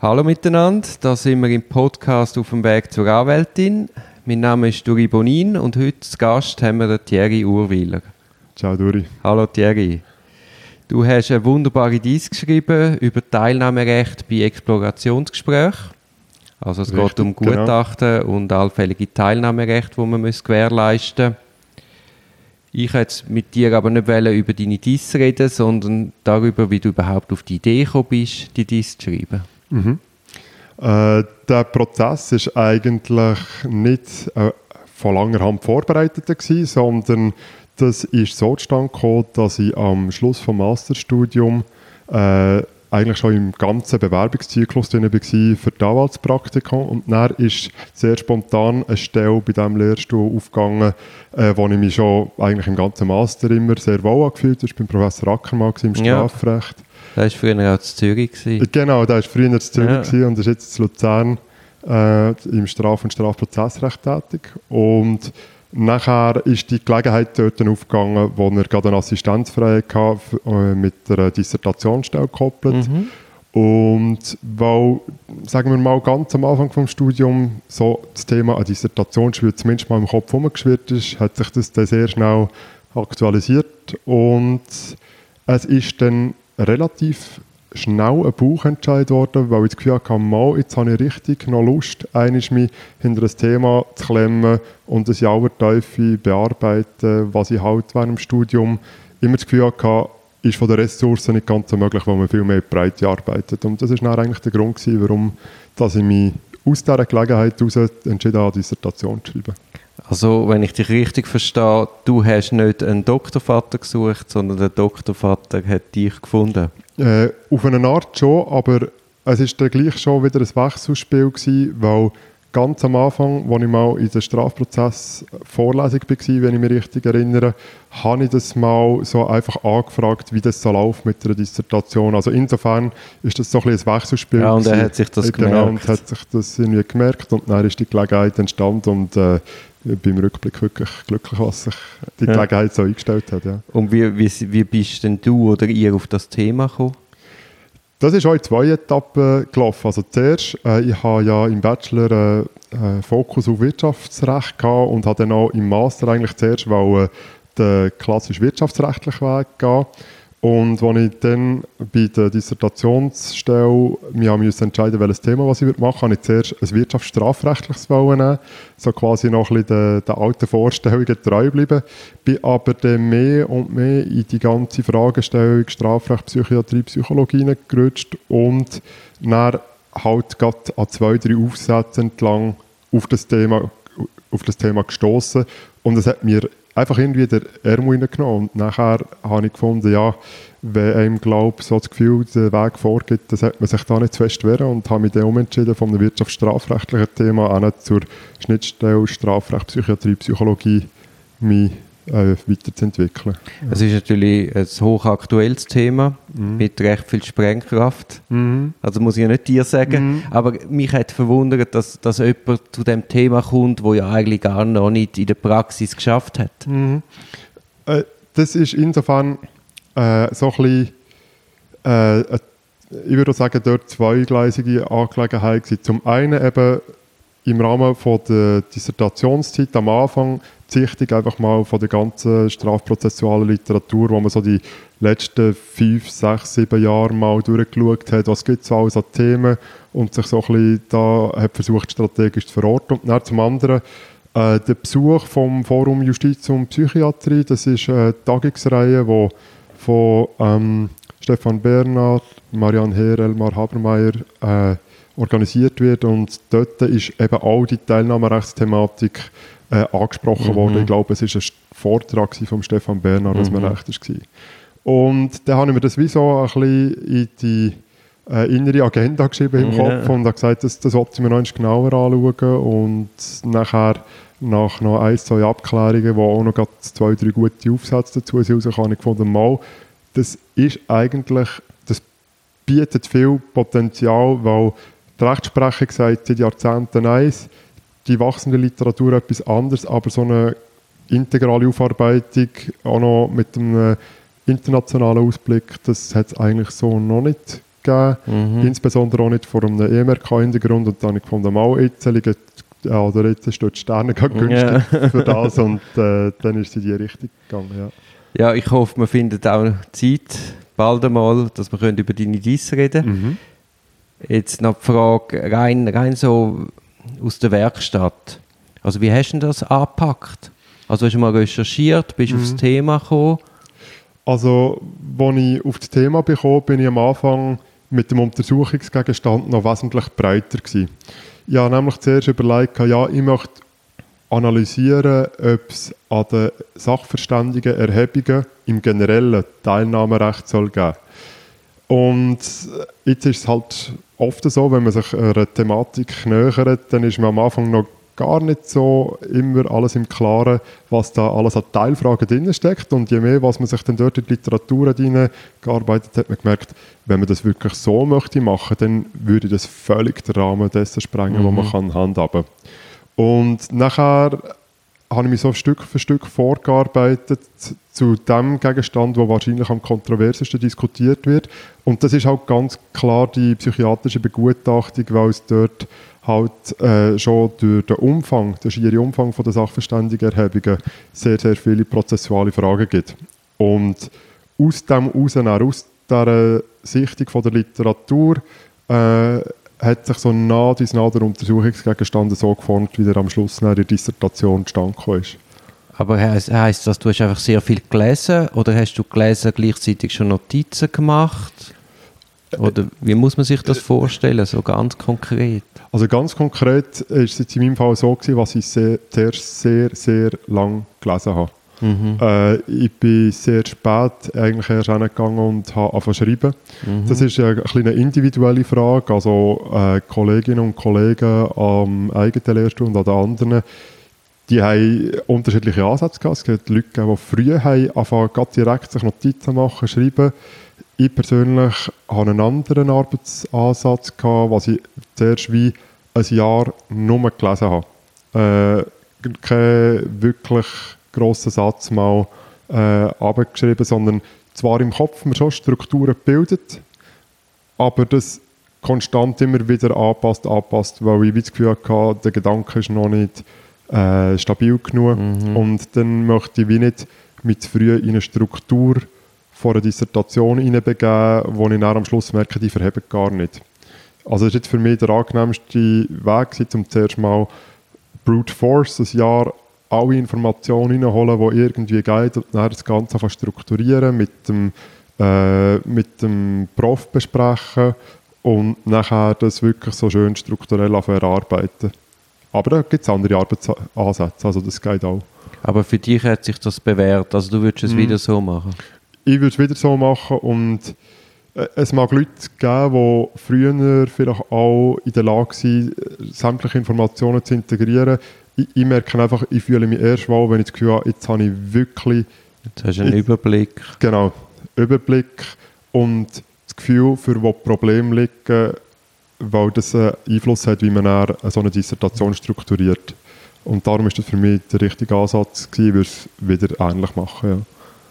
Hallo miteinander, da sind wir im Podcast auf dem Weg zur Anwältin. Mein Name ist Duri Bonin und heute als Gast haben wir den Thierry Urwiler. Ciao Duri. Hallo Thierry. Du hast eine wunderbare Dies geschrieben über Teilnahmerecht bei Explorationsgesprächen. Also es Richtig, geht um genau. Gutachten genau. und allfällige Teilnahmerecht, die man muss gewährleisten muss. Ich jetzt mit dir aber nicht über deine Dies reden, sondern darüber, wie du überhaupt auf die Idee gekommen bist, die Dies zu schreiben. Mhm. Äh, der Prozess ist eigentlich nicht äh, von langer Hand vorbereitet gewesen, sondern das ist so zustande gekommen, dass ich am Schluss vom Masterstudium äh, eigentlich schon im ganzen Bewerbungszyklus drin war für die Anwaltspraktikum und dann ist sehr spontan eine Stelle bei diesem Lehrstuhl aufgegangen, äh, wo ich mich schon eigentlich im ganzen Master immer sehr wohl angefühlt habe. Ich war beim Professor Ackermann im Strafrecht. Ja. Da war früher auch zu Zürich. Gewesen. Genau, da war früher zu Zürich ja. und ist jetzt in Luzern äh, im Straf- und Strafprozessrecht tätig. Und nachher ist die Gelegenheit dort aufgegangen, wo er gerade eine Assistenzfreiheit hatte, äh, mit einer Dissertationsstelle gekoppelt. Mhm. Und weil, sagen wir mal, ganz am Anfang des Studiums so das Thema eine Dissertationsschule zumindest mal im Kopf herumgeschwirrt ist, hat sich das dann sehr schnell aktualisiert und es ist dann relativ schnell ein Bauchentscheid geworden, weil ich das Gefühl hatte, mal, jetzt habe ich richtig noch Lust, mich hinter ein Thema zu klemmen und aller Teufel bearbeiten, was ich halt während dem Studium immer das Gefühl hatte, ist von den Ressourcen nicht ganz so möglich, weil man viel mehr Breite arbeitet. Und das war eigentlich der Grund, gewesen, warum dass ich mich aus dieser Gelegenheit heraus entschieden habe, eine Dissertation zu schreiben. Also, wenn ich dich richtig verstehe, du hast nicht einen Doktorvater gesucht, sondern der Doktorvater hat dich gefunden. Äh, auf eine Art schon, aber es ist dann gleich schon wieder ein Wechselspiel gewesen, weil ganz am Anfang, als ich mal in der Strafprozess-Vorlesung war, wenn ich mich richtig erinnere, habe ich das mal so einfach angefragt, wie das so läuft mit der Dissertation. Also insofern ist das so ein, ein Wechselspiel. Ja, und er hat sich das genau, gemerkt. und hat sich das irgendwie gemerkt und dann ist die Gelegenheit entstanden und äh, beim Rückblick wirklich glücklich, was sich die Gelegenheit ja. so eingestellt hat. Ja. Und wie, wie, wie bist denn du oder ihr auf das Thema gekommen? Das ist auch in zwei Etappen gelaufen. Also zuerst, äh, ich habe ja im Bachelor äh, äh, Fokus auf Wirtschaftsrecht gehabt und habe dann auch im Master eigentlich zuerst wollen, den klassisch wirtschaftsrechtlichen Weg gehen. Und als ich dann bei der Dissertationsstelle mich musste entscheiden welches Thema was ich machen würde, habe ich zuerst ein wirtschaftsstrafrechtliches nehmen, so quasi noch ein bisschen den, alten Vorstellungen treu bleiben, bin aber dann mehr und mehr in die ganze Fragestellung Strafrecht, Psychiatrie, Psychologie gerutscht und dann halt gerade an zwei, drei Aufsätzen entlang auf das Thema, auf das Thema gestoßen und es hat mir einfach irgendwie der Ärmel reingenommen. Und nachher habe ich gefunden, ja, wenn einem, glaube so das Gefühl den Weg vorgibt, dann sollte man sich da nicht zu fest wehren und habe mich dann umentschieden von einem wirtschaftsstrafrechtlichen Thema auch nicht zur Schnittstelle Strafrecht, Psychiatrie, Psychologie mich äh, weiterzuentwickeln. Es ist natürlich ein hochaktuelles Thema mhm. mit recht viel Sprengkraft. Mhm. Also muss ich ja nicht dir sagen. Mhm. Aber mich hat verwundert, dass, dass jemand zu dem Thema kommt, wo ja eigentlich gar noch nicht in der Praxis geschafft hat. Mhm. Äh, das ist insofern äh, so ein bisschen, äh, ich würde sagen, dort zweigleisige Angelegenheit. Zum einen eben im Rahmen von der Dissertationszeit am Anfang Sichtung einfach mal von der ganzen strafprozessualen Literatur, wo man so die letzten fünf, sechs, sieben Jahre mal durchgeschaut hat, was gibt es alles an Themen? Und sich so ein bisschen da hat versucht, strategisch zu verorten. Und dann zum anderen äh, der Besuch vom Forum Justiz und Psychiatrie, das ist eine Tagungsreihe, die von ähm, Stefan Bernhard, Marianne Heer, Elmar Habermeier äh, organisiert wird. Und dort ist eben auch die Teilnahmerechtsthematik äh, angesprochen mhm. worden. Ich glaube, es war ein Vortrag von Stefan Bernhard, mhm. mir recht war. Und dann habe ich mir das wie so ein bisschen in die äh, innere Agenda geschrieben im Kopf yeah. und habe gesagt, das, das sollte ich mir noch genauer anschauen und nachher nach noch ein, zwei Abklärungen, wo auch noch zwei, drei gute Aufsätze dazu sind, habe ich gefunden, mal, das ist eigentlich, das bietet viel Potenzial, weil die Rechtsprechung sagt seit Jahrzehnten eins, die wachsende Literatur etwas anderes, aber so eine integrale Aufarbeitung, auch noch mit einem internationalen Ausblick, das hat es eigentlich so noch nicht gegeben, mhm. insbesondere auch nicht vor einem EMRK-Hintergrund und dann habe ich gefunden, mal jetzt liegen ja, oder jetzt ist dort die Sterne günstig yeah. für das und äh, dann ist es in die Richtung gegangen, ja. Ja, ich hoffe, wir finden auch Zeit, bald einmal, dass wir über deine Diss reden können. Mhm. Jetzt noch die Frage, rein, rein so aus der Werkstatt. Also wie hast du das angepackt? Also hast du mal recherchiert, bist mhm. aufs Thema gekommen? Also, als ich auf das Thema bekommen bin ich am Anfang mit dem Untersuchungsgegenstand noch wesentlich breiter gewesen. Ich habe nämlich zuerst überlegt, ja, ich möchte analysieren, ob es an den sachverständigen Erhebungen im generellen Teilnahmerecht soll geben Und jetzt ist es halt oft so, wenn man sich einer Thematik nähert, dann ist man am Anfang noch gar nicht so immer alles im Klaren, was da alles an Teilfragen drin steckt. Und je mehr, was man sich dann dort in die Literatur gearbeitet hat, hat man gemerkt, wenn man das wirklich so möchte machen, dann würde das völlig den Rahmen dessen sprengen, mhm. was man mhm. kann handhaben. Und nachher habe ich mich so Stück für Stück vorgearbeitet zu dem Gegenstand, der wahrscheinlich am kontroversesten diskutiert wird. Und das ist auch ganz klar die psychiatrische Begutachtung, weil es dort halt äh, schon durch den Umfang, den schieren Umfang von der Sachverständigenerhebungen sehr, sehr viele prozessuale Fragen gibt. Und aus dem heraus, aus dieser Sichtung von der Literatur, äh, hat sich so nah dies nah der Untersuchungsgegenstand so geformt, wie er am Schluss in der Dissertation zustande ist. Aber heisst, heisst das, du hast einfach sehr viel gelesen oder hast du gelesen gleichzeitig schon Notizen gemacht? Oder wie muss man sich das vorstellen, so ganz konkret? Also ganz konkret ist es jetzt in meinem Fall so gewesen, was ich sehr, sehr, sehr, sehr lang gelesen habe. Mhm. Äh, ich bin sehr spät eigentlich erst hingegangen und habe angefangen zu schreiben. Mhm. Das ist eine, eine individuelle Frage. Also äh, Kolleginnen und Kollegen am eigenen Lehrstuhl und an den anderen, die haben unterschiedliche Ansätze gehabt. Es gibt Leute, die früh haben, anfangen, direkt sich Notizen machen, schreiben. Ich persönlich hatte einen anderen Arbeitsansatz, gehabt, was ich zuerst wie ein Jahr nur gelesen habe. Äh, kein wirklich grossen Satz mal äh, abgeschrieben, sondern zwar im Kopf mir schon Strukturen gebildet, aber das konstant immer wieder anpasst, anpasst, weil ich das Gefühl hatte, der Gedanke ist noch nicht äh, stabil genug mhm. und dann möchte ich wie nicht mit früh in eine Struktur vor einer Dissertation hineinbegeben, wo ich dann am Schluss merke, die verheben gar nicht. Also das ist jetzt für mich der angenehmste Weg, um zuerst mal Brute Force, ein Jahr alle Informationen reinholen, die irgendwie geht und dann das Ganze strukturieren, mit dem, äh, mit dem Prof besprechen und nachher das wirklich so schön strukturell erarbeiten. Aber da gibt es andere Arbeitsansätze, also das geht auch. Aber für dich hat sich das bewährt, also du würdest es mm. wieder so machen? ich würde es wieder so machen und äh, es mag Leute geben, die früher vielleicht auch in der Lage sind, sämtliche Informationen zu integrieren. Ich, ich merke einfach, ich fühle mich erst wohl, wenn ich das Gefühl habe, jetzt habe ich wirklich... Jetzt hast du einen jetzt, Überblick. Genau, Überblick und das Gefühl, für wo die Probleme liegen, weil das einen Einfluss hat, wie man so eine Dissertation strukturiert. Und darum ist das für mich der richtige Ansatz gewesen, würde es wieder ähnlich machen.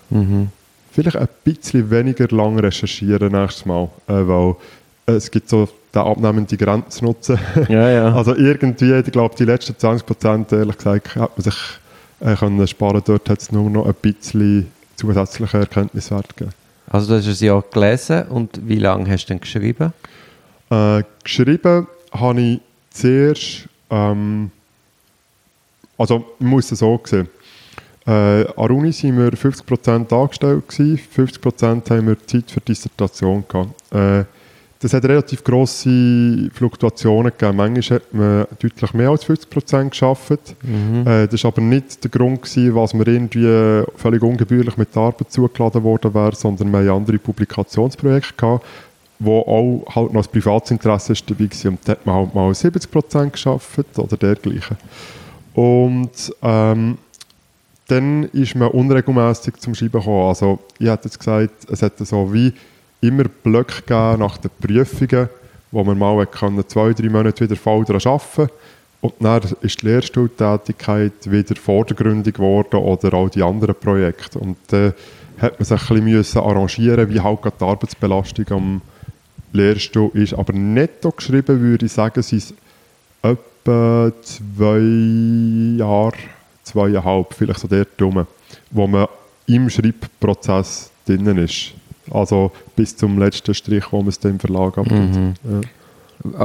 Ja. Mhm vielleicht ein bisschen weniger lang recherchieren nächstes Mal, äh, weil es gibt so den abnehmenden Grenznutzen. Ja, ja. Also irgendwie, ich glaube, die letzten 20 Prozent, ehrlich gesagt, hat man sich äh, können sparen. Dort hat es nur noch ein bisschen zusätzliche Erkenntniswert gegeben. Also du hast es ja gelesen und wie lange hast du denn geschrieben? Äh, geschrieben habe ich zuerst, ähm, also ich muss es so sehen, äh, an Uni waren wir 50% angestellt, gewesen, 50% haben wir Zeit für Dissertation gehabt. Äh, das hat relativ grosse Fluktuationen gegeben. Manchmal hat man deutlich mehr als 50% geschafft. Mhm. Äh, das war aber nicht der Grund, gewesen, was wir irgendwie völlig ungebührlich mit der Arbeit zugeladen worden wäre, sondern wir hatten andere Publikationsprojekte gehabt, wo auch halt noch das Privatsinteresse dabei war. Und da hat man halt mal 70% geschafft oder dergleichen. Und ähm, dann ist man unregelmäßig zum Schreiben gekommen. Also ich hätte jetzt gesagt, es hätte so wie immer Blöcke gegeben nach den Prüfungen, wo man mal können, zwei, drei Monate wieder voll daran arbeiten und dann ist die Lehrstuhltätigkeit wieder vordergründig geworden oder auch die anderen Projekte. Und dann äh, hat man sich ein bisschen arrangieren wie halt die Arbeitsbelastung am Lehrstuhl ist. Aber netto geschrieben würde ich sagen, sind es etwa zwei Jahre, zweieinhalb, vielleicht so dort rum, wo man im Schreibprozess drinnen ist. Also bis zum letzten Strich, wo man es dann im Verlag abgibt. Mhm. Ja.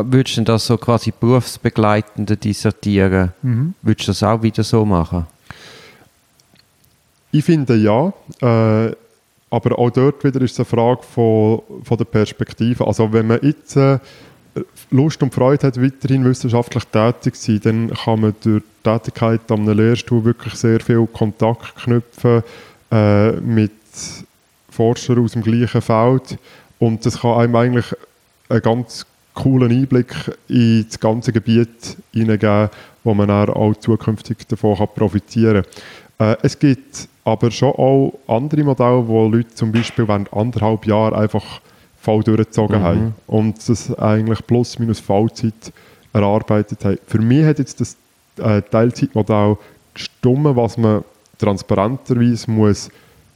Würdest du das so quasi berufsbegleitende dissertieren? Mhm. Würdest du das auch wieder so machen? Ich finde ja, äh, aber auch dort wieder ist es eine Frage von, von der Perspektive. Also wenn man jetzt äh, Lust und Freude hat, weiterhin wissenschaftlich tätig zu sein, dann kann man durch die Tätigkeit an einem Lehrstuhl wirklich sehr viel Kontakt knüpfen äh, mit Forschern aus dem gleichen Feld und das kann einem eigentlich einen ganz coolen Einblick in das ganze Gebiet hineingeben, wo man dann auch zukünftig davon profitieren kann. Äh, es gibt aber schon auch andere Modelle, wo Leute zum Beispiel während anderthalb Jahren einfach voll durchgezogen Mhm. haben und das eigentlich plus minus Vollzeit erarbeitet haben. Für mich hat jetzt das äh, Teilzeitmodell gestummen, was man transparenterweise muss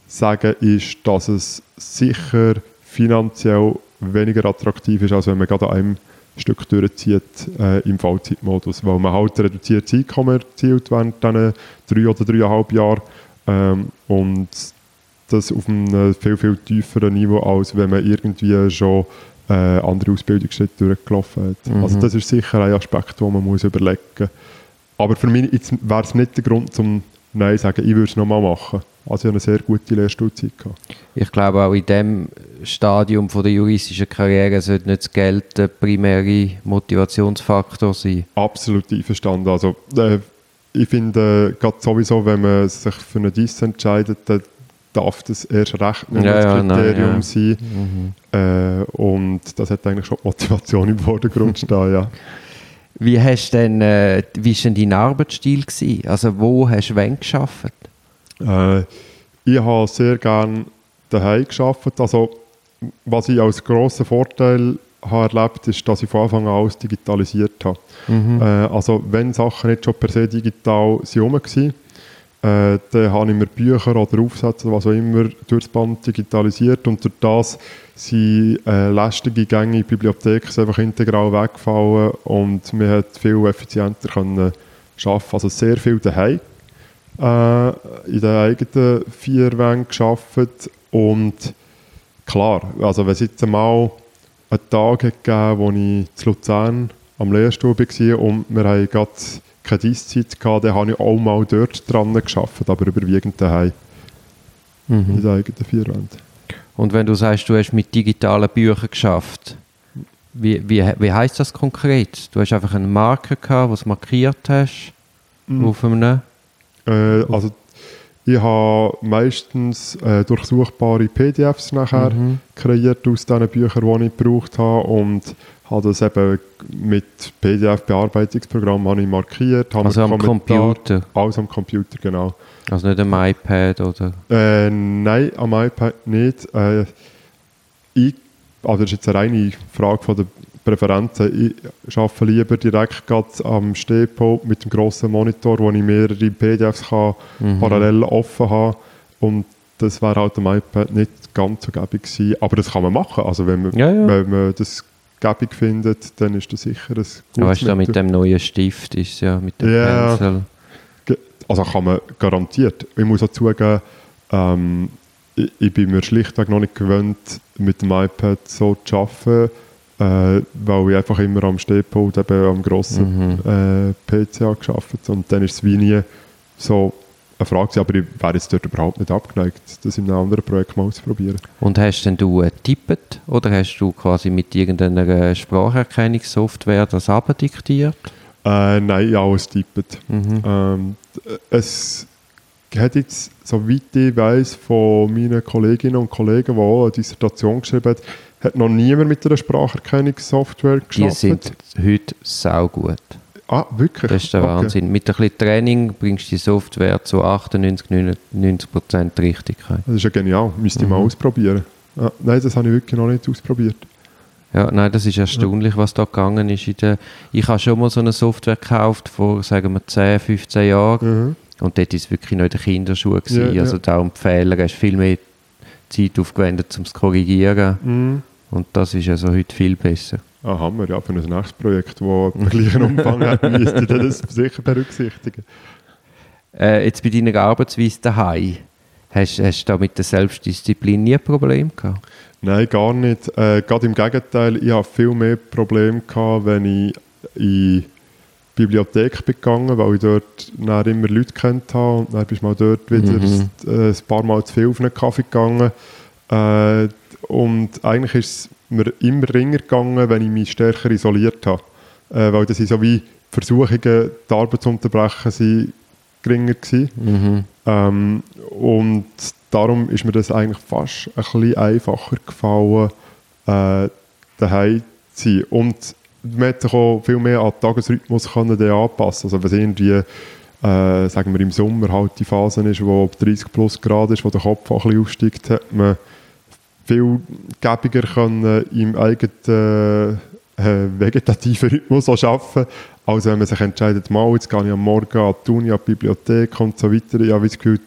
sagen, ist, dass es sicher finanziell weniger attraktiv ist, als wenn man gerade an einem Stück durchzieht äh, im Vollzeitmodus, weil man halt reduziert Einkommen erzielt während diesen drei oder dreieinhalb Jahren ähm, und das auf einem viel, viel tieferen Niveau, als wenn man irgendwie schon äh, andere Ausbildungsschritte durchgelaufen hat. Mhm. Also das ist sicher ein Aspekt, den man muss überlegen muss. Aber für mich wäre es nicht der Grund zum Nein sagen, ich würde es nochmal machen. Also ich habe eine sehr gute Lehrstuhlzeit gehabt. Ich glaube, auch in dem Stadium von der juristischen Karriere sollte nicht das Geld der primäre Motivationsfaktor sein. Absolut einverstanden. Also, äh, ich finde, äh, gerade sowieso, wenn man sich für eine DIS entscheidet, dann darf das erst recht nicht Ja, das ja, nein, Kriterium ja. sein. Äh, und das hat eigentlich schon die Motivation im Vordergrund stehen, ja. Wie hast denn, äh, wie ist denn dein Arbeitsstil gewesen? Also wo hast du wann geschafft? Äh, ich habe sehr gerne daheim geschafft. Also, was ich als grossen Vorteil habe erlebt, ist, dass ich von Anfang an alles digitalisiert habe. Mhm. Äh, also, wenn Sachen nicht schon per se digital sind waren, äh, dann habe ich mir Bücher oder Aufsätze oder was auch immer durch das Band digitalisiert und durch das sind äh, lästige Gänge in die Bibliothek sind einfach integral weggefallen und man hat viel effizienter können arbeiten. Also sehr viel daheim äh, in den eigenen vier Wänden gearbeitet und klar, also wenn es jetzt einmal einen Tag gegeben wo ich zu Luzern am Lehrstuhl war und wir haben gerade keine Dienstzeit gehabt, dann habe ich auch mal dort dran gearbeitet, aber überwiegend daheim in den eigenen vier Wänden. Und wenn du sagst, du hast mit digitalen Büchern geschafft, wie, wie, wie heißt das konkret? Du hast einfach einen Marker gehabt, du markiert hast Mhm. auf einem. Äh, also ich habe meistens äh, durchsuchbare PDFs nachher Mhm. kreiert aus den Büchern, die ich gebraucht habe und habe das eben mit PDF-Bearbeitungsprogramm habe ich markiert. habe Also am Computer. Alles am Computer, genau. Also nicht am iPad oder. Äh, nein, am iPad nicht. Äh, ich, also das ist jetzt eine reine Frage von der Präferenzen. Ich arbeite lieber direkt am Stehpult mit dem grossen Monitor, wo ich mehrere PDFs kann Mhm. parallel offen habe und das wäre halt am iPad nicht ganz so gäbig gewesen. Aber das kann man machen. Also wenn man, Ja, ja. wenn man das gäbig findet, dann ist das sicher ein gutes Ja, weißt du, mit dem neuen Stift ist ja mit dem Ja. Pencil. Also kann man garantiert. Ich muss auch zugeben, ähm, ich, ich bin mir schlichtweg noch nicht gewöhnt, mit dem iPad so zu arbeiten, äh, weil ich einfach immer am Stehpult eben am grossen Mhm. äh, PC habe gearbeitet und dann ist es wie nie so eine Frage gewesen, aber ich wäre jetzt dort überhaupt nicht abgeneigt, das in einem anderen Projekt mal auszuprobieren. Und hast denn du äh, tippet oder hast du quasi mit irgendeiner Spracherkennungssoftware das abdiktiert? Äh, nein, ja, alles tippet. Mhm. Ähm, es hat jetzt, soweit ich weiß, von meinen Kolleginnen und Kollegen, die auch eine Dissertation geschrieben haben, hat noch niemand mit einer Spracherkennungssoftware Die geschafft. sind heute saugut. ah, wirklich? Das ist der Okay. Wahnsinn. Mit ein bisschen Training bringst du die Software zu 98, 99 Prozent Richtigkeit. Das ist ja genial, müsste ich mal Mhm. ausprobieren. Ja, nein, das habe ich wirklich noch nicht ausprobiert. Ja, nein, das ist erstaunlich, was da gegangen ist. Der, ich habe schon mal so eine Software gekauft vor, sagen wir, 10, 15 Jahren. Mhm. Und dort war es wirklich noch in den Kinderschuhen. Ja, gewesen. ja. Also darum die Fehler, hast viel mehr Zeit aufgewendet, um es zu korrigieren. Mhm. Und das ist also heute viel besser. Ah, Hammer, ja, für ein nächstes Projekt, das den gleichen Umfang hat, müsste ich das sicher berücksichtigen. Äh, jetzt bei deiner Arbeitsweise daheim, hast, hast du da mit der Selbstdisziplin nie ein Problem gehabt? Nein, gar nicht. Äh, gerade im Gegenteil, ich hatte viel mehr Probleme, gehabt, wenn ich in Bibliothek bin gegangen, weil ich dort immer Leute kennt habe und dann bist du mal dort wieder mhm. ein, ein paar Mal zu viel auf einen Kaffee gegangen. Äh, und eigentlich ist es mir immer ringer gegangen, wenn ich mich stärker isoliert habe. Äh, weil das sind so wie Versuchungen, die Arbeit zu unterbrechen, sind geringer gewesen. Mhm. Ähm, und darum ist mir das eigentlich fast ein bisschen einfacher gefallen, äh, daheim zu sein. Und man hat auch viel mehr an den Tagesrhythmus können anpassen Also wenn irgendwie, äh, sagen wir im Sommer halt die Phase ist, wo 30 plus Grad ist, wo der Kopf auch ein bisschen aufsteigt, hat man viel gäbiger können im eigenen äh, vegetativen Rhythmus arbeiten als wenn man sich entscheidet, mal, jetzt gehe ich am Morgen an die Uni, an die Bibliothek und so weiter. Ich habe das Gefühl,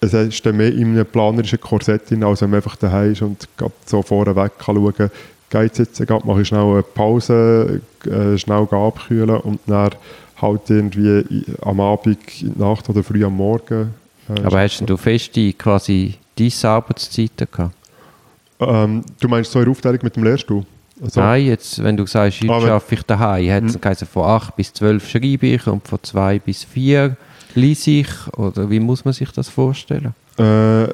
es ist dann mehr in einem planerischen Korsett als wenn man einfach daheim ist und so vorweg kann schauen kann, geht jetzt, gerade mache ich schnell eine Pause, äh, schnell abkühlen und dann halt irgendwie am Abend, in der Nacht oder früh am Morgen. Äh, Aber hast du feste quasi diese Arbeitszeiten gehabt? Ähm, du meinst so eine Aufteilung mit dem Lehrstuhl? Also, Nein, jetzt, wenn du sagst, heute arbeite ich daheim, hat es hm. von 8 bis 12 schreibe ich und von 2 bis 4 lese ich? Oder wie muss man sich das vorstellen? Äh,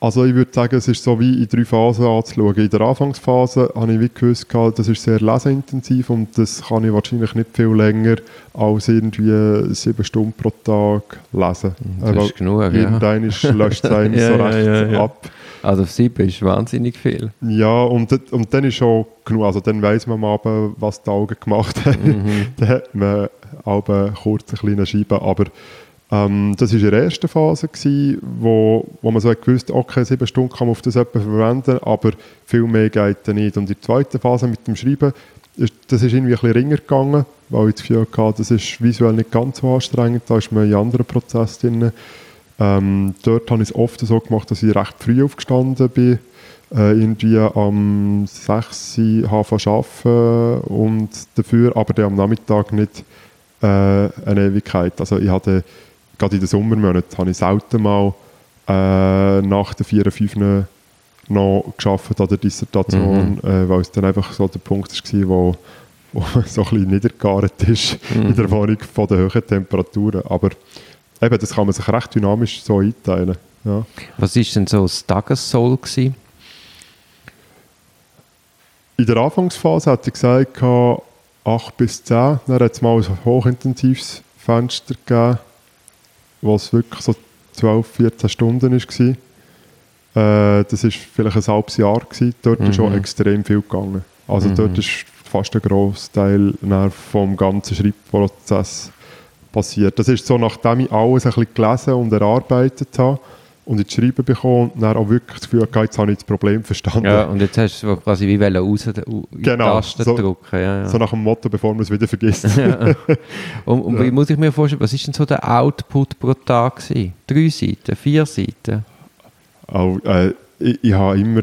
also ich würde sagen, es ist so wie in drei Phasen anzuschauen. In der Anfangsphase habe ich wie gewusst, das ist sehr leseintensiv und das kann ich wahrscheinlich nicht viel länger als irgendwie sieben Stunden pro Tag lesen. Das ist genug, ja. Irgendwann löscht es einem ja, so recht ja, ja, ab. Also sieben ist wahnsinnig viel. Ja, und, und dann ist schon genug. Also dann weiß man Abend, was die Augen gemacht haben. Mhm. dann hat man Abend kurz eine kleine Scheibe, aber ähm, das war in der ersten Phase, gewesen, wo, wo man so gewusst okay, sieben Stunden kann man auf das verwenden, aber viel mehr geht dann nicht. Und in der zweiten Phase mit dem Schreiben, ist, das ist irgendwie ein bisschen ringer gegangen, weil ich das Gefühl hatte, das ist visuell nicht ganz so anstrengend, da ist man in anderen Prozessen drin. Ähm, dort habe ich es oft so gemacht, dass ich recht früh aufgestanden bin, äh, irgendwie am 6 Uhr arbeiten und dafür aber dann am Nachmittag nicht äh, eine Ewigkeit. Also ich hatte gerade in den Sommermonaten habe ich selten mal äh, nach den vier, fünf noch geschafft an der Dissertation, mhm. äh, weil es dann einfach so der Punkt war, wo, wo so ein bisschen niedergegart ist mhm. in der Wohnung von den hohen Temperaturen. Aber eben, das kann man sich recht dynamisch so einteilen. Ja. Was war denn so das Tagessoll? Gewesen? In der Anfangsphase hat er gesagt, 8 bis 10. Dann hat es mal ein hochintensives Fenster gegeben was wirklich so 12, 14 Stunden war. Äh, das war vielleicht ein halbes Jahr. Gewesen. Dort mhm. ist schon extrem viel gegangen. Also mhm. dort ist fast ein Großteil vom ganzen Schreibprozess passiert. Das ist so, nachdem ich alles ein bisschen gelesen und erarbeitet habe, und ins Schreiben bekommen und dann auch wirklich das Gefühl gehabt, jetzt habe ich das Problem verstanden. Ja, und jetzt hast du quasi wie raus in genau, Tasten so, drücken. Ja, ja. So nach dem Motto, bevor man es wieder vergisst. ja. Und, und wie muss ich mir vorstellen, was ist denn so der Output pro Tag gewesen? Drei Seiten, vier Seiten? Auch, äh, ich, ich habe immer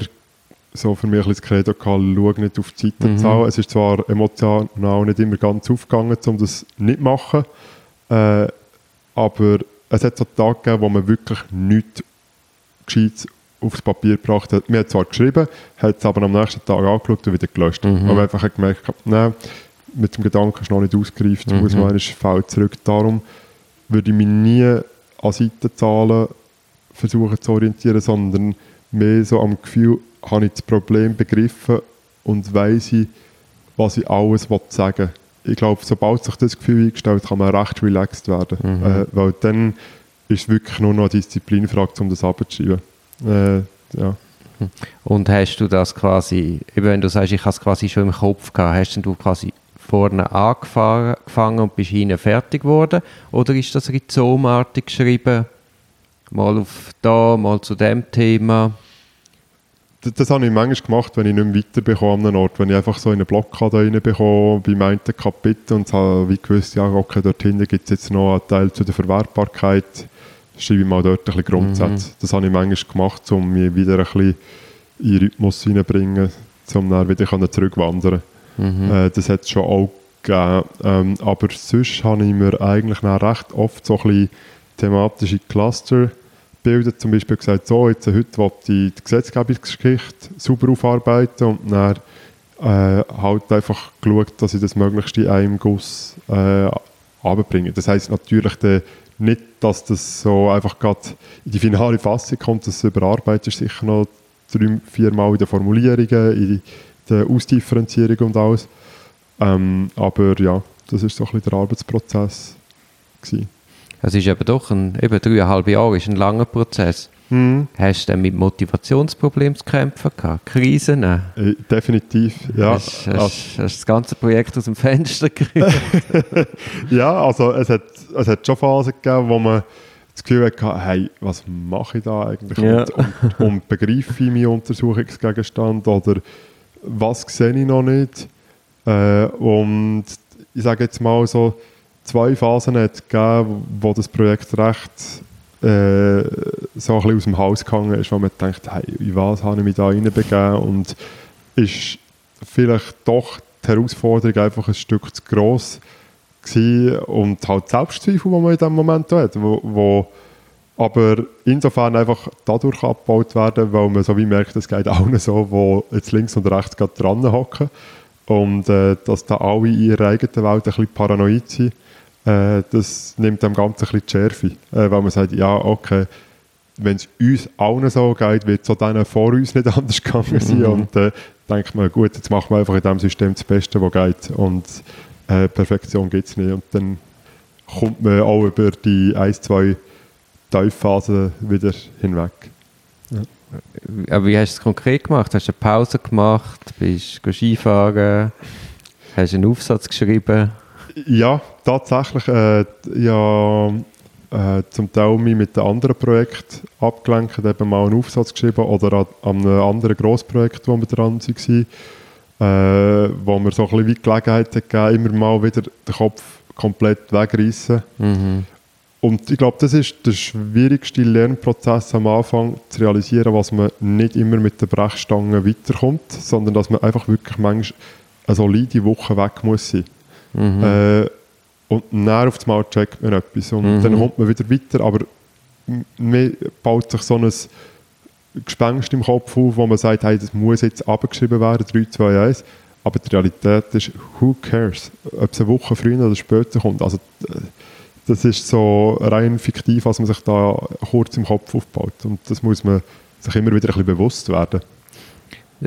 so für mich ein das Credo gehabt, schau nicht auf die Seitenzahl. Mhm. Es ist zwar emotional nicht immer ganz aufgegangen, um das nicht zu machen, äh, aber es hat so Tage gegeben, wo man wirklich nichts Gescheites aufs Papier gebracht hat. Wir haben zwar geschrieben, hat es aber am nächsten Tag angeschaut und wieder gelöscht. Mhm. Wir einfach gemerkt nein, mit dem Gedanken ist noch nicht ausgereift, mhm. muss man einen Fall zurück. Darum würde ich mich nie an Seitenzahlen versuchen zu orientieren, sondern mehr so am Gefühl, habe ich das Problem begriffen und weiß ich, was ich alles sagen will. Ich glaube, sobald sich das Gefühl eingestellt kann man recht relaxed werden. Mhm. Äh, weil dann ist wirklich nur noch eine Disziplinfrage, um das abzuschreiben. Äh, ja. Und hast du das quasi, eben wenn du sagst, ich habe es quasi schon im Kopf gehabt, hast du quasi vorne angefangen und bist hinten fertig geworden? Oder ist das rhizomartig geschrieben? Mal auf da, mal zu dem Thema? Das, das habe ich manchmal gemacht, wenn ich nicht mehr weiterbekomme an einem Ort. Wenn ich einfach so in eine Blockade reinbekomme, bei meinem Kapitel und habe wie gewusst, ja, okay, dort hinten gibt es jetzt noch einen Teil zu der Verwertbarkeit schreibe ich mal dort ein bisschen Grundsätze. Mhm. Das habe ich manchmal gemacht, um mich wieder ein bisschen in den Rhythmus hineinzubringen, um dann wieder zurückwandern mhm. äh, Das hat es schon auch gegeben. Ähm, aber sonst habe ich mir eigentlich recht oft so ein bisschen thematische Cluster gebildet. Zum Beispiel gesagt, so, jetzt heute will ich die Gesetzgebungsgeschichte sauber aufarbeiten und dann äh, halt einfach geschaut, dass ich das möglichst in einem Guss äh, runterbringe. Das heisst natürlich der, nicht, dass das so einfach gerade in die finale Fassung kommt, das überarbeitet ist sicher noch drei, vier Mal in den Formulierungen, in der Ausdifferenzierung und alles. Ähm, aber ja, das ist so ein bisschen der Arbeitsprozess gewesen. Es ist eben doch ein, eben dreieinhalb Jahre ist ein langer Prozess. Mhm. Hast du denn mit Motivationsproblemen zu kämpfen gehabt? Krisen? Äh, definitiv, ja. Hast, hast, hast, das ganze Projekt aus dem Fenster gekriegt? ja, also es hat, es hat schon Phasen gegeben, wo man das Gefühl hatte, hey, was mache ich da eigentlich? Ja. Und, und, und begreife ich meinen Untersuchungsgegenstand oder was sehe ich noch nicht? Äh, und ich sage jetzt mal so, zwei Phasen hat gegeben, wo das Projekt recht äh, so ein bisschen aus dem Haus gegangen ist, wo man denkt, hey, in was habe ich mich da reinbegeben und ist vielleicht doch die Herausforderung einfach ein Stück zu gross gewesen und halt Selbstzweifel, die man in diesem Moment hat, wo, wo aber insofern einfach dadurch abgebaut werden, weil man so wie merkt, es geht allen so, die jetzt links und rechts gerade dran hocken und äh, dass da alle in ihrer eigenen Welt ein bisschen paranoid sind äh, das nimmt dem Ganzen ein bisschen die Schärfe, äh, weil man sagt, ja, okay, wenn es uns allen so geht, wird es auch denen vor uns nicht anders gegangen sein. Mhm. Und äh, denkt man, gut, jetzt machen wir einfach in diesem System das Beste, was geht. Und äh, Perfektion gibt es nicht. Und dann kommt man auch über die ein, zwei Tiefphasen wieder hinweg. Ja. Aber wie hast du es konkret gemacht? Hast du eine Pause gemacht? Bist du Skifahren? Hast du einen Aufsatz geschrieben? Ja, tatsächlich. Äh, ja, äh, zum Teil mich mit einem anderen Projekt abgelenkt, eben mal einen Aufsatz geschrieben oder an, an einem anderen Grossprojekt, wo wir dran waren, äh, wo mir so ein bisschen wie Gelegenheit hat gegeben, immer mal wieder den Kopf komplett wegreißen. Mhm. Und ich glaube, das ist der schwierigste Lernprozess am Anfang, zu realisieren, was man nicht immer mit der Brechstange weiterkommt, sondern dass man einfach wirklich manchmal eine solide Woche weg muss sein. Mhm. Äh, und dann auf einmal checkt man etwas und mhm. dann kommt man wieder weiter, aber mir baut sich so ein Gespenst im Kopf auf, wo man sagt, hey, das muss jetzt abgeschrieben werden, 3, 2, 1. Aber die Realität ist, who cares, ob es eine Woche früher oder später kommt. Also, das ist so rein fiktiv, was man sich da kurz im Kopf aufbaut. Und das muss man sich immer wieder ein bisschen bewusst werden.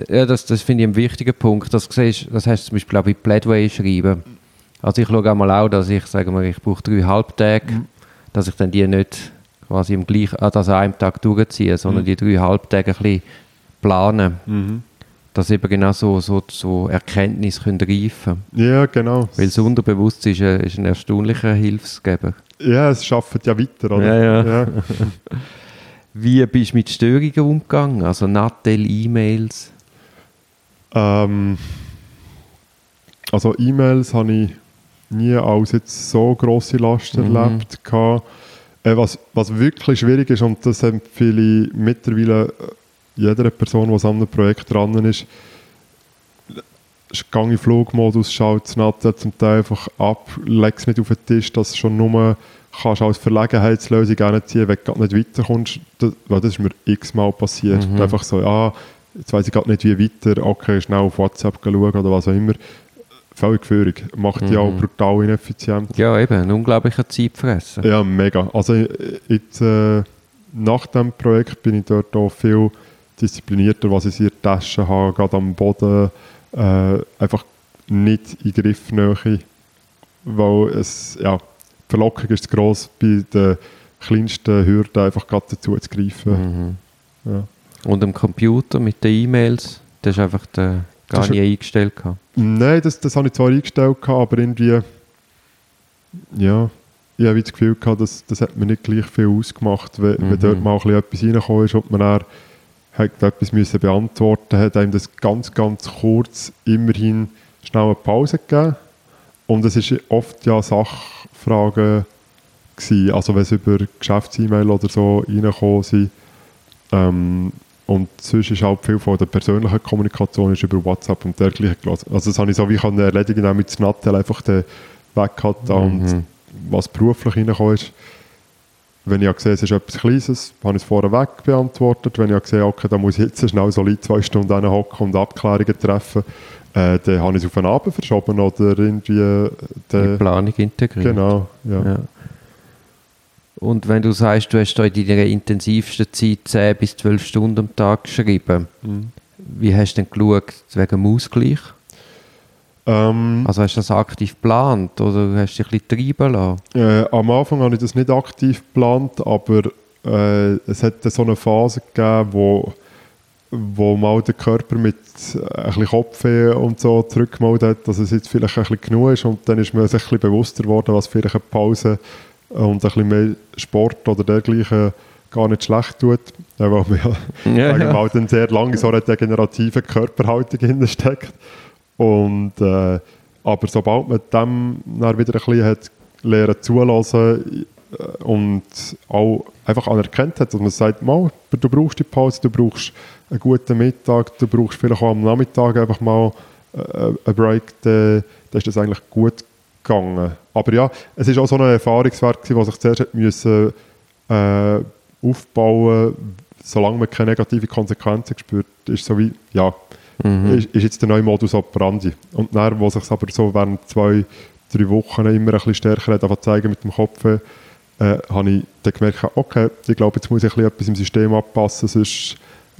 Ja, das, das finde ich einen wichtigen Punkt. Das, siehst, das hast du zum Beispiel auch bei Pledway schreiben. Also ich schaue einmal auch, dass ich, sagen wir, ich brauche drei Halbtage, mhm. dass ich dann die nicht quasi im gleichen, also an einem Tag durchziehe, sondern mhm. die drei Halbtage ein bisschen planen. Mhm. Dass eben genau so, so, so Erkenntnisse können reifen Ja, genau. Weil das Unterbewusstsein ist ein, ist ein erstaunlicher Hilfsgeber. Ja, es schafft ja weiter, oder? Ja, ja. ja. Wie bist du mit Störungen umgegangen? Also Nattel, E-Mails? Ähm, also E-Mails habe ich nie als jetzt so grosse Last mhm. erlebt. Äh, was, was wirklich schwierig ist, und das empfehle ich mittlerweile äh, jeder Person, die an einem Projekt dran ist, gang in Flugmodus, schaut das Natter zum Teil einfach ab, leg es nicht auf den Tisch, dass du schon nur kannst als Verlegenheitslösung ziehen, wenn du nicht weiterkommst. Das, das ist mir x-mal passiert. Mhm. Einfach so, ja, jetzt weiß ich gerade nicht, wie weiter, okay, schnell auf WhatsApp schauen oder was auch immer völlig führig. Macht mhm. die auch brutal ineffizient. Ja, eben, ein unglaublicher Zeitfresser. Ja, mega. Also jetzt, äh, nach dem Projekt bin ich dort auch viel disziplinierter, was ich in der Tasche habe, gerade am Boden, äh, einfach nicht in Griffnähe, weil es, ja, die Verlockung ist zu gross, bei den kleinsten Hürden einfach gerade dazu zu greifen. Mhm. Ja. Und am Computer mit den E-Mails, das ist einfach der Gar nicht eingestellt gehabt? Nein, das, das habe ich zwar eingestellt, gehabt, aber irgendwie, ja, ich habe das Gefühl gehabt, dass, das hat mir nicht gleich viel ausgemacht, wenn, mhm. wenn dort mal etwas reingekommen ist und man dann hat etwas müssen beantworten hat einem das ganz, ganz kurz immerhin schnell eine Pause gegeben. Und es ist oft ja Sachfragen gewesen, also wenn es über Geschäfts-E-Mail oder so reingekommen sind. Ähm, und sonst ist halt viel von der persönlichen Kommunikation ist über WhatsApp und dergleichen gelassen. Also das habe ich so wie ich erledigen auch mit Snaptel einfach den weg hatte mhm. und was beruflich reingekommen ist. Wenn ich gesehen, es ist etwas Kleines, habe ich es vorher weg beantwortet. Wenn ich gesehen, okay, da muss ich jetzt schnell so zwei Stunden hocken und Abklärungen treffen, äh, dann habe ich es auf einen Abend verschoben oder irgendwie... Äh, die Planung integriert. Genau, ja. ja. Und wenn du sagst, du hast da in deiner intensivsten Zeit 10 bis 12 Stunden am Tag geschrieben, mhm. wie hast du denn geschaut wegen dem Ausgleich? Ähm, also hast du das aktiv geplant oder hast du dich ein bisschen treiben lassen? Äh, am Anfang habe ich das nicht aktiv geplant, aber äh, es hat so eine Phase gegeben, wo, wo mal der Körper mit ein bisschen Kopfweh und so zurückgemeldet hat, dass es jetzt vielleicht ein bisschen genug ist und dann ist mir sich ein bisschen bewusster geworden, was vielleicht eine Pause und ein bisschen mehr Sport oder dergleichen gar nicht schlecht tut, weil man ja, ja. Mal dann sehr lange so eine degenerative Körperhaltung steckt. Und, äh, aber sobald man dem dann wieder ein bisschen hat lernen zulassen äh, und auch einfach anerkannt hat, dass man sagt, mal, du brauchst die Pause, du brauchst einen guten Mittag, du brauchst vielleicht auch am Nachmittag einfach mal äh, einen Break, dann, dann ist das eigentlich gut gegangen. Aber ja, es ist auch so ein Erfahrungswert, der sich zuerst müssen, äh, aufbauen solange man keine negativen Konsequenzen spürt, ist so wie, ja, mhm. ist, ist, jetzt der neue Modus operandi. Und dann, wo sich aber so während zwei, drei Wochen immer ein bisschen stärker hat, zeigen mit dem Kopf, äh, habe ich dann gemerkt, okay, ich glaube, jetzt muss ich etwas im System anpassen, sonst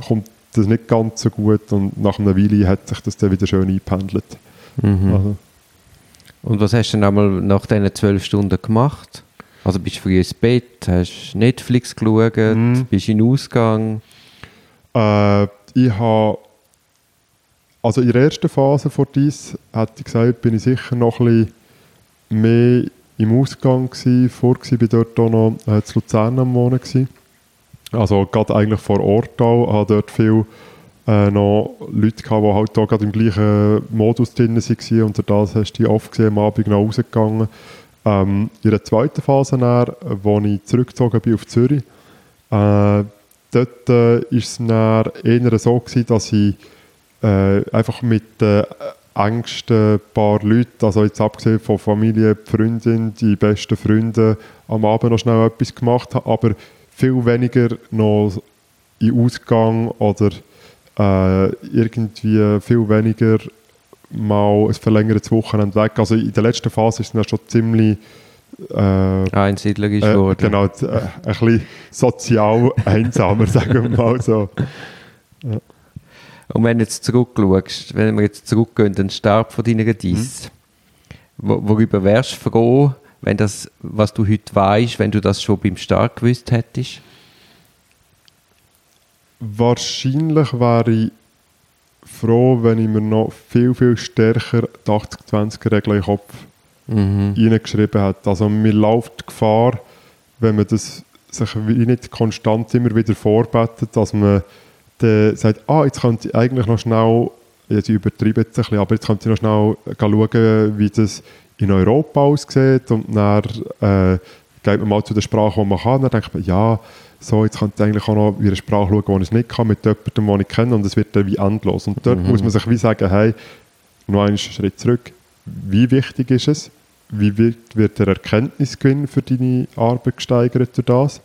kommt das nicht ganz so gut und nach einer Weile hat sich das dann wieder schön eingependelt. Mhm. Also. Und was hast du dann einmal nach diesen zwölf Stunden gemacht? Also bist du früh ins Bett, hast Netflix geschaut, mm. bist in den Ausgang? Äh, ich habe also in der ersten Phase vor dies, hätte ich gesagt, bin ich sicher noch ein bisschen mehr im Ausgang gewesen. Vor war ich dort auch noch äh, zu Luzern am Wohnen. Gewesen. Also gerade eigentlich vor Ort auch, habe dort viel äh, noch Leute gehabt, die halt da gerade im gleichen Modus drin waren und das hast du oft gesehen, am Abend noch rausgegangen. Ähm, in der zweiten Phase, dann, wo ich zurückgezogen bin auf Zürich, äh, dort äh, es dann eher so gewesen, dass ich äh, einfach mit den engsten paar Leuten, also jetzt abgesehen von Familie, Freundin, die besten Freunde, am Abend noch schnell etwas gemacht habe, aber viel weniger noch in Ausgang oder äh, irgendwie viel weniger mal ein verlängertes Wochenende weg. Also in der letzten Phase ist es dann schon ziemlich äh, einsiedlerisch äh, geworden. Genau, äh, ein bisschen sozial einsamer, sagen wir mal so. Ja. Und wenn du jetzt zurückschaust, wenn wir jetzt zurückgehen den Start von deiner Diss, mhm. worüber wärst du froh, wenn das, was du heute weißt, wenn du das schon beim Start gewusst hättest? Wahrscheinlich wäre ich froh, wenn ich mir noch viel, viel stärker die 80-20-Regel in den Kopf mhm. reingeschrieben hätte. Also mir läuft die Gefahr, wenn man das sich nicht konstant immer wieder vorbettet, dass man dann sagt, ah, jetzt könnte ich eigentlich noch schnell, jetzt übertreibe jetzt ein bisschen, aber jetzt könnte ich noch schnell schauen, wie das in Europa aussieht und dann äh, geht man mal zu der Sprache, die man kann, dann denkt man, ja, so, jetzt könnte ich eigentlich auch noch wie eine Sprache schauen, die ich nicht kann, mit jemandem, den ich kenne, und es wird dann wie endlos. Und dort mhm. muss man sich wie sagen, hey, noch einen Schritt zurück, wie wichtig ist es? Wie wird, wird der Erkenntnisgewinn für deine Arbeit gesteigert durch das?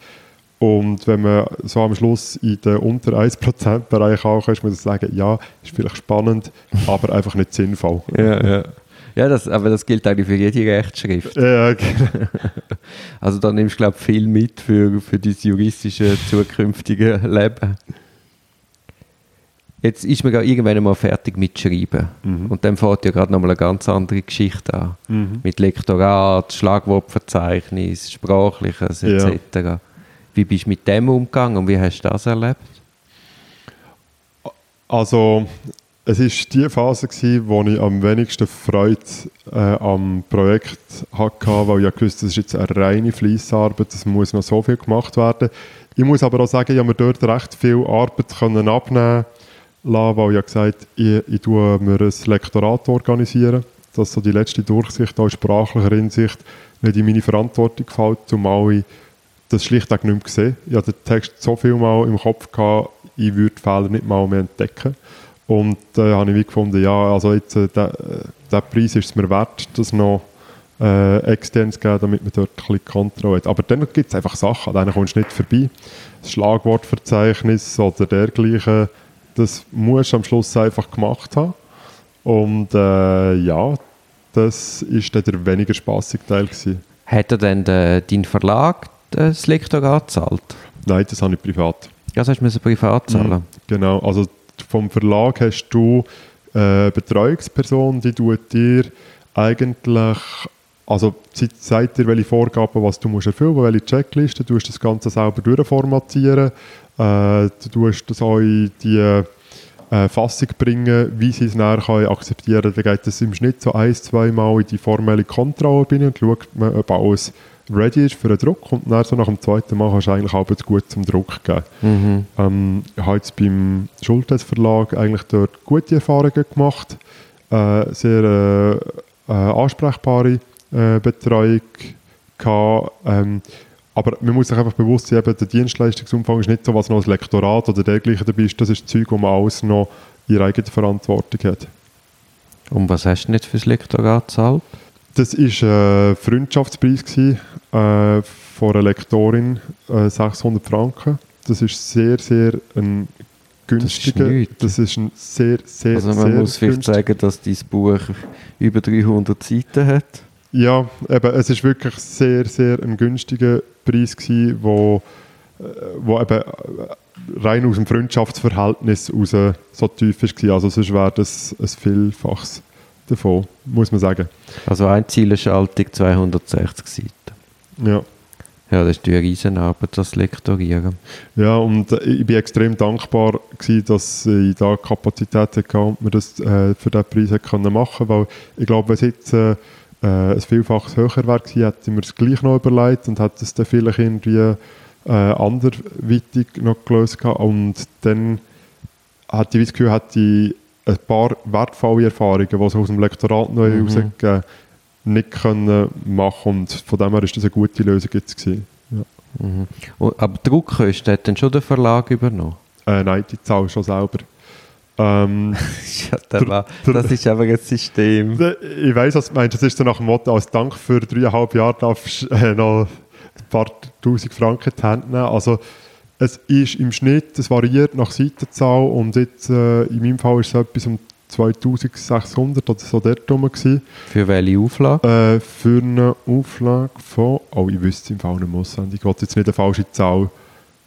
Und wenn man so am Schluss in den unter 1%-Bereich ankommt, muss man sagen, ja, ist vielleicht spannend, aber einfach nicht sinnvoll. Ja, ja. Ja, das, aber das gilt eigentlich für jede Rechtsschrift. Ja, genau. Also da nimmst du, glaube ich, viel mit für, für dein juristische zukünftige Leben. Jetzt ist man irgendwann mal fertig mit Schreiben. Mhm. Und dann fängt ja gerade nochmal eine ganz andere Geschichte an. Mhm. Mit Lektorat, Schlagwortverzeichnis, Sprachliches etc. Ja. Wie bist du mit dem umgegangen und wie hast du das erlebt? Also es war die Phase, gewesen, wo ich am wenigsten Freude äh, am Projekt hatte, weil ich gewusst das ist jetzt eine reine Fleissarbeit, es muss noch so viel gemacht werden. Ich muss aber auch sagen, ich habe mir dort recht viel Arbeit können abnehmen lassen, weil ich gesagt ich, ich tue mir ein Lektorat organisieren, dass so die letzte Durchsicht auch in sprachlicher Hinsicht nicht in meine Verantwortung fällt, zumal ich das schlichtweg nicht mehr gesehen. Ich hatte den Text so viel mal im Kopf gehabt, ich würde Fehler nicht mal mehr entdecken. Und da äh, habe ich wie gefunden, ja, also jetzt, äh, der, der Preis ist es mir wert, das noch äh, extern zu geben, damit man dort ein bisschen Kontrolle hat. Aber dann gibt es einfach Sachen, an denen kommst du nicht vorbei. Das Schlagwortverzeichnis oder dergleichen, das musst du am Schluss einfach gemacht haben. Und äh, ja, das war der weniger spaßige Teil. Gewesen. Hat er denn de, dein Verlag das Lektorat gezahlt? Nein, das habe ich privat. Ja, das hast du privat zahlen? Mhm, genau, also vom Verlag hast du eine Betreuungsperson, die tut dir eigentlich also zeigt dir, welche Vorgaben was du musst erfüllen musst, welche Checkliste, du musst das Ganze selber durchformatieren, äh, du tust das auch in die äh, Fassung bringen, wie sie es nachher akzeptieren können. Dann geht das im Schnitt so ein, zwei Mal in die formelle Kontrolle rein und schaut ob alles ready ist für den Druck und dann so nach dem zweiten Mal hast du eigentlich auch gut zum Druck geben. Mhm. Ähm, ich habe jetzt beim Schultes Verlag eigentlich dort gute Erfahrungen gemacht, äh, sehr äh, äh ansprechbare äh, Betreuung gehabt. Ähm, aber man muss sich einfach bewusst sein, eben, der Dienstleistungsumfang ist nicht so, was noch als Lektorat oder dergleichen dabei ist. Das ist Zeug, wo man alles noch in eigene Verantwortung hat. Und was hast du nicht für das Lektorat gezahlt? Das war ein äh, Freundschaftspreis gewesen, äh, von einer Lektorin, äh, 600 Franken. Das ist sehr, sehr ein günstiger. Das ist, das ist ein sehr, sehr, also man sehr muss vielleicht sagen, dass dein Buch über 300 Seiten hat. Ja, eben, es ist wirklich sehr, sehr ein günstiger Preis gewesen, wo, äh, wo eben äh, rein aus dem Freundschaftsverhältnis raus so tief war. Also sonst wäre das ein Vielfaches davon, muss man sagen. Also eine Zieleschaltung 260 Seiten. Ja. Ja, das ist eine Riesenarbeit, das Lektorieren. Ja, und äh, ich bin extrem dankbar gewesen, dass ich da Kapazität hatte und mir das äh, für diesen Preis machen konnte, weil ich glaube, wenn es jetzt äh, äh, ein Vielfaches höher wäre gewesen, hätte ich mir es gleich noch überlegt und hätte es dann vielleicht irgendwie äh, anderweitig noch gelöst gehabt. Und dann hatte ich das Gefühl, hätte ich ein paar wertvolle Erfahrungen, die es aus dem Lektorat neu mhm. rausgegeben nicht können machen und von dem her ist das eine gute Lösung jetzt gewesen. Ja. Mhm. Aber Druckkosten hat dann schon der Verlag übernommen? Äh, nein, die zahlst schon selber. Ähm, das ist aber ein System. Ich weiß, was du meinst. Das ist so nach dem Motto, als Dank für dreieinhalb Jahre darfst du äh, noch ein paar tausend Franken in die Hand nehmen. Also, es ist im Schnitt, es variiert nach Seitenzahl und jetzt äh, in meinem Fall ist es etwas um 2600 oder so dort rum. Gewesen. Für welche Auflage? Äh, für eine Auflage von, oh, ich wüsste es im Fall nicht auswendig, ich wollte jetzt nicht eine falsche Zahl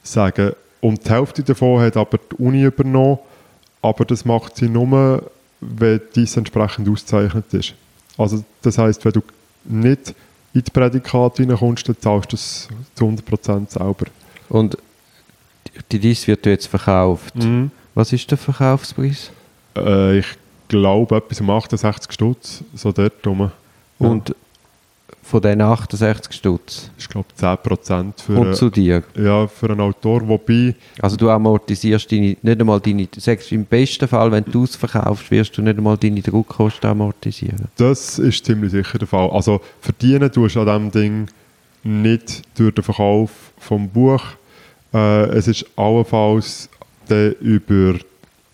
sagen. Und die Hälfte davon hat aber die Uni übernommen aber das macht sie nur, wenn dies entsprechend ausgezeichnet ist. Also das heißt, wenn du nicht in die Prädikate reinkommst, dann zahlst du es zu 100% selber. Und die Dies wird jetzt verkauft. Mhm. Was ist der Verkaufspreis? Äh, ich glaube etwas um 68 Stutz, so dort rum. Und von diesen 68 Stutz? Ich glaube 10% für, Und zu dir? Ja, für einen Autor, wobei... Also du amortisierst deine, nicht einmal deine, sagst im besten Fall, wenn du ausverkaufst, wirst du nicht einmal deine Druckkosten amortisieren? Das ist ziemlich sicher der Fall. Also verdienen tust du an diesem Ding nicht durch den Verkauf vom Buch. Äh, es ist allenfalls über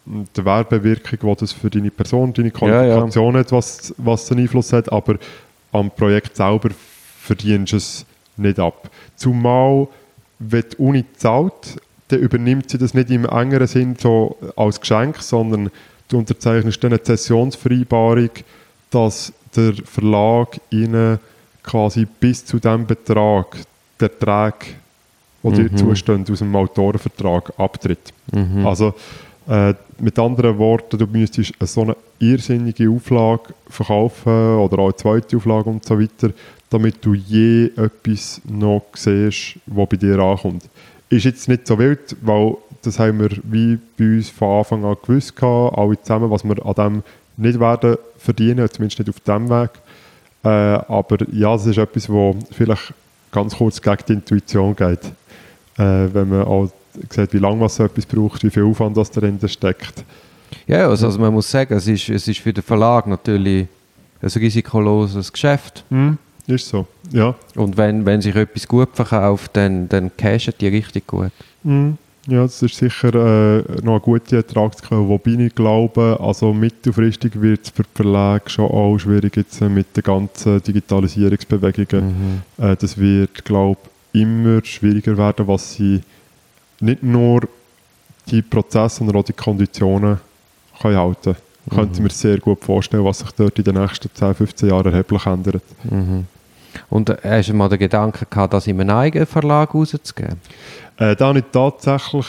die Werbewirkung, die das für deine Person, deine Qualifikation ja, ja. hat, was, was einen Einfluss hat, aber am Projekt selber verdienst du es nicht ab. Zumal, wenn die Uni zahlt, dann übernimmt sie das nicht im engeren Sinn so als Geschenk, sondern du unterzeichnest eine Zessionsvereinbarung, dass der Verlag ihnen quasi bis zu diesem Betrag der Erträge, die mhm. dir zustehen, aus dem Autorenvertrag abtritt. Mhm. Also äh, mit anderen Worten, du müsstest so eine irrsinnige Auflage verkaufen oder auch eine zweite Auflage und so weiter, damit du je etwas noch siehst, was bei dir ankommt. Ist jetzt nicht so wild, weil das haben wir wie bei uns von Anfang an gewusst, gehabt, alle zusammen, was wir an dem nicht werden verdienen, zumindest nicht auf dem Weg. Äh, aber ja, es ist etwas, wo vielleicht ganz kurz gegen die Intuition geht, äh, wenn man auch sieht, wie lange was so etwas braucht, wie viel Aufwand das dahinter steckt. Ja, also, also man muss sagen, es ist, es ist für den Verlag natürlich ein risikoloses Geschäft. Mhm. Ist so, ja. Und wenn, wenn sich etwas gut verkauft, dann, dann cashen die richtig gut. Mhm. Ja, das ist sicher äh, noch eine gute Ertragsquelle, wobei ich glaube, also mittelfristig wird es für die Verlage schon auch schwierig jetzt mit den ganzen Digitalisierungsbewegungen. Mhm. Äh, das wird, glaube ich, immer schwieriger werden, was sie nicht nur die Prozesse, sondern auch die Konditionen können halten mhm. Könnte mir sehr gut vorstellen, was sich dort in den nächsten 10, 15 Jahren erheblich ändert. Mhm. Und hast du mal den Gedanken gehabt, das in einem eigenen Verlag rauszugeben? Äh, da ich tatsächlich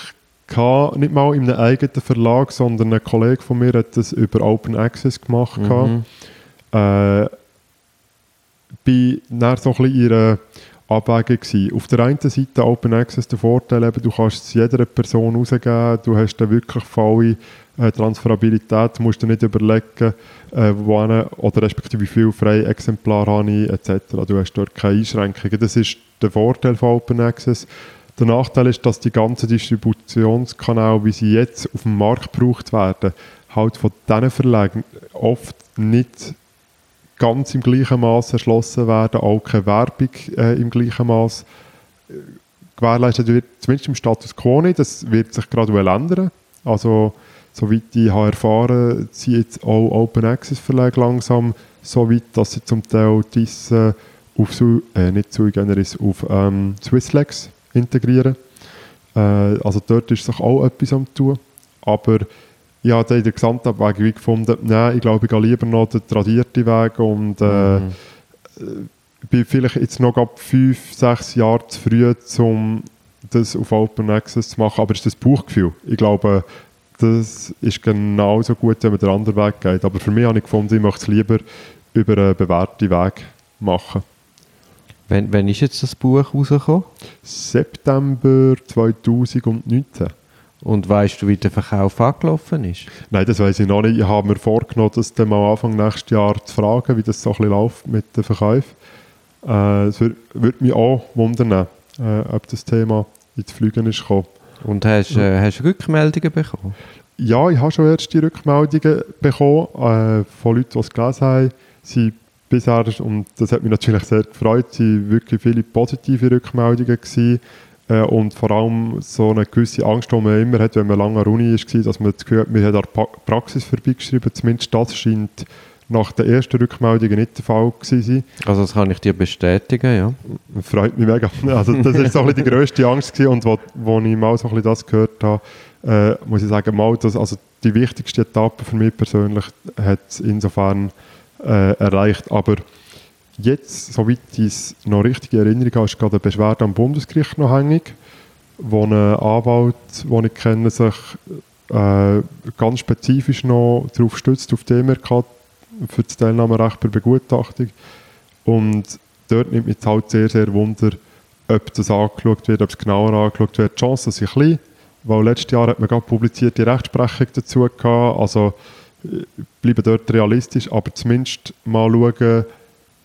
gehabt, nicht mal in einem eigenen Verlag, sondern ein Kollege von mir hat das über Open Access gemacht. Mhm. Äh, bin dann so ein bisschen ihre Abwägung gewesen. Auf der einen Seite Open Access der Vorteil, eben, du kannst es jeder Person rausgeben, du hast dann wirklich volle äh, Transferabilität, musst dir nicht überlegen, äh, wo eine, oder respektive wie viele freie Exemplare habe ich, etc. Du hast dort keine Einschränkungen. Das ist der Vorteil von Open Access. Der Nachteil ist, dass die ganzen Distributionskanäle, wie sie jetzt auf dem Markt gebraucht werden, halt von diesen Verlagen oft nicht ganz im gleichen Maß erschlossen werden, auch keine Werbung äh, im gleichen Maß äh, gewährleistet wird, zumindest im Status quo nicht. Das wird sich graduell ändern. Also, soweit ich habe erfahren, sind jetzt auch Open Access Verlage langsam so weit, dass sie zum Teil diese auf, äh, nicht Sui Generis, auf ähm, Swisslex integrieren. Äh, also dort ist sich auch etwas am tun. Aber ich habe in der Gesamtabwägung gefunden, nein, ich glaube, ich gehe lieber noch den tradierten Weg und äh, mhm. bin vielleicht jetzt noch ab fünf, sechs Jahre zu früh, um das auf Open Access zu machen. Aber es ist das Buchgefühl. Ich glaube, das ist genauso gut, wenn man den anderen Weg geht. Aber für mich habe ich gefunden, ich möchte es lieber über einen bewährten Weg machen. Wann, wann ist jetzt das Buch rausgekommen? September 2019. Und weißt du, wie der Verkauf angelaufen ist? Nein, das weiß ich noch nicht. Ich habe mir vorgenommen, das dann mal Anfang nächstes Jahr zu fragen, wie das so ein bisschen läuft mit den Verkäufen. Äh, es würde würd mich auch wundern, äh, ob das Thema ins Flügen ist gekommen. Und hast, äh, hast du Rückmeldungen bekommen? Ja, ich habe schon erste Rückmeldungen bekommen äh, von Leuten, die es gelesen haben. Sie bisher, und das hat mich natürlich sehr gefreut, sind wirklich viele positive Rückmeldungen gewesen. Äh, und vor allem so eine gewisse Angst, die man immer hat, wenn man lange an der Uni war, dass man das Gefühl hat, man hat an Praxis vorbeigeschrieben. Zumindest das scheint nach der ersten Rückmeldung nicht der Fall zu sein. Also das kann ich dir bestätigen, ja. Freut mich mega. Also das war so die grösste Angst gewesen. und wo, wo ich mal so ein bisschen das gehört habe, äh, muss ich sagen, mal das, also die wichtigste Etappe für mich persönlich hat es insofern äh, erreicht. Aber jetzt, soweit ich es noch richtig in Erinnerung habe, ist gerade eine Beschwerde am Bundesgericht noch hängig, wo ein Anwalt, den ich kenne, sich äh, ganz spezifisch noch darauf stützt, auf die MRK für das Teilnahmerecht bei Begutachtung. Und dort nimmt mich halt sehr, sehr Wunder, ob das angeschaut wird, ob es genauer angeschaut wird. Die Chance sind klein, weil letztes Jahr hat man gerade publizierte Rechtsprechung dazu gehabt. Also bleiben dort realistisch, aber zumindest mal schauen,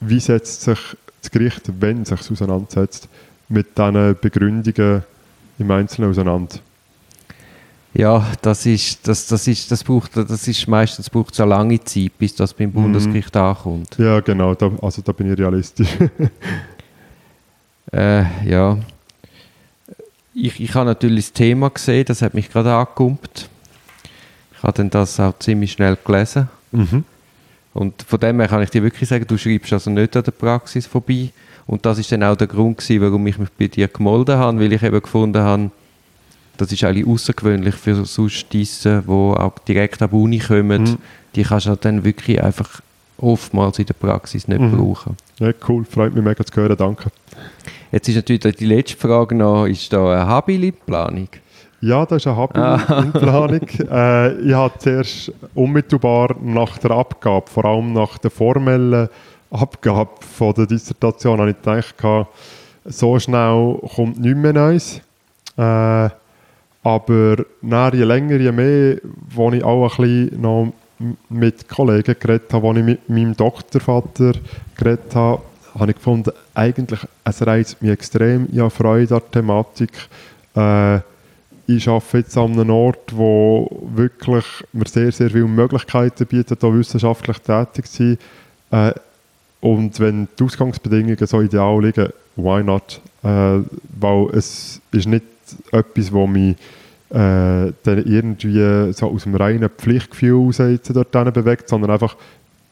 wie setzt sich das Gericht, wenn es sich auseinandersetzt, mit diesen Begründungen im Einzelnen auseinander. Ja, das ist, das, das ist, das braucht, das ist meistens braucht so lange Zeit, bis das beim Bundesgericht mhm. ankommt. Ja, genau, da, also da bin ich realistisch. äh, ja. Ich, ich habe natürlich das Thema gesehen, das hat mich gerade angekumpelt. Ich habe dann das auch ziemlich schnell gelesen. Mhm. Und von dem her kann ich dir wirklich sagen, du schreibst also nicht an der Praxis vorbei. Und das ist dann auch der Grund gewesen, warum ich mich bei dir gemolden habe, weil ich eben gefunden habe, das ist eigentlich außergewöhnlich für sonst diese, die auch direkt an die Uni kommen. Mhm. Die kannst du dann wirklich einfach oftmals in der Praxis nicht mhm. brauchen. Ja, cool, freut mich mega zu hören, danke. Jetzt ist natürlich die letzte Frage noch, ist da eine Habili-Planung? Ja, das ist eine Hobby ah. äh, ich habe zuerst unmittelbar nach der Abgabe, vor allem nach der formellen Abgabe von der Dissertation, habe ich gedacht, so schnell kommt nichts mehr Neues. Äh, aber nach je länger, je mehr, wo ich auch ein bisschen noch mit Kollegen geredet habe, wo ich mit meinem Doktorvater geredet habe, habe ich gefunden, eigentlich, es reizt mich extrem, ich habe Freude an der Thematik. Äh, ich arbeite jetzt an einem Ort, wo wirklich mir sehr, sehr viele Möglichkeiten bietet, hier wissenschaftlich tätig zu sein. Äh, und wenn die Ausgangsbedingungen so ideal liegen, why not? Äh, weil es ist nicht etwas, wo mich äh, dann irgendwie so aus dem reinen Pflichtgefühl raus jetzt dort bewegt, sondern einfach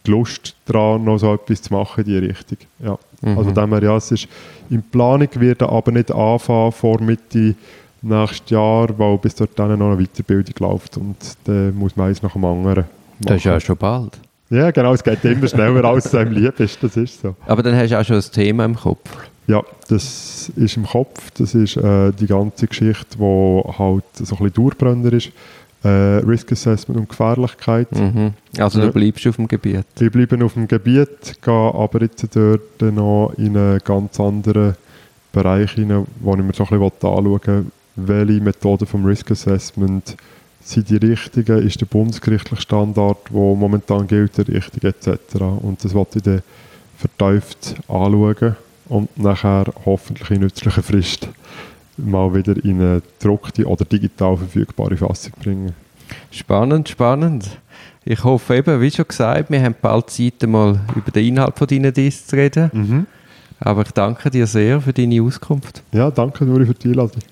die Lust daran, noch so etwas zu machen in die Richtung. Ja. Mhm. Also dem her, ja, es ist in Planung, wird aber nicht anfangen vor Mitte nächstes Jahr, weil bis dort dann noch eine Weiterbildung läuft und dann muss man eins nach dem anderen machen. Das ist ja schon bald. Ja, genau, es geht immer schneller, als es einem lieb ist, das ist so. Aber dann hast du auch schon ein Thema im Kopf. Ja, das ist im Kopf, das ist äh, die ganze Geschichte, die halt so ein bisschen Dauerbrenner ist. Äh, Risk Assessment und Gefährlichkeit. Mhm. Also du bleibst auf dem Gebiet? Ich bleibe auf dem Gebiet, gehe aber jetzt dort noch in einen ganz anderen Bereich hinein, wo ich mir so ein bisschen anschauen will, welche Methoden vom Risk Assessment sind die richtigen, ist der bundesgerichtliche Standard, der momentan gilt, der richtige etc. Und das wollte ich dann vertieft anschauen und nachher hoffentlich in nützlicher Frist mal wieder in eine gedruckte oder digital verfügbare Fassung bringen. Spannend, spannend. Ich hoffe eben, wie schon gesagt, wir haben bald Zeit, mal über den Inhalt von deinen Discs zu reden. Mhm. Aber ich danke dir sehr für deine Auskunft. Ja, danke Nuri für die Einladung.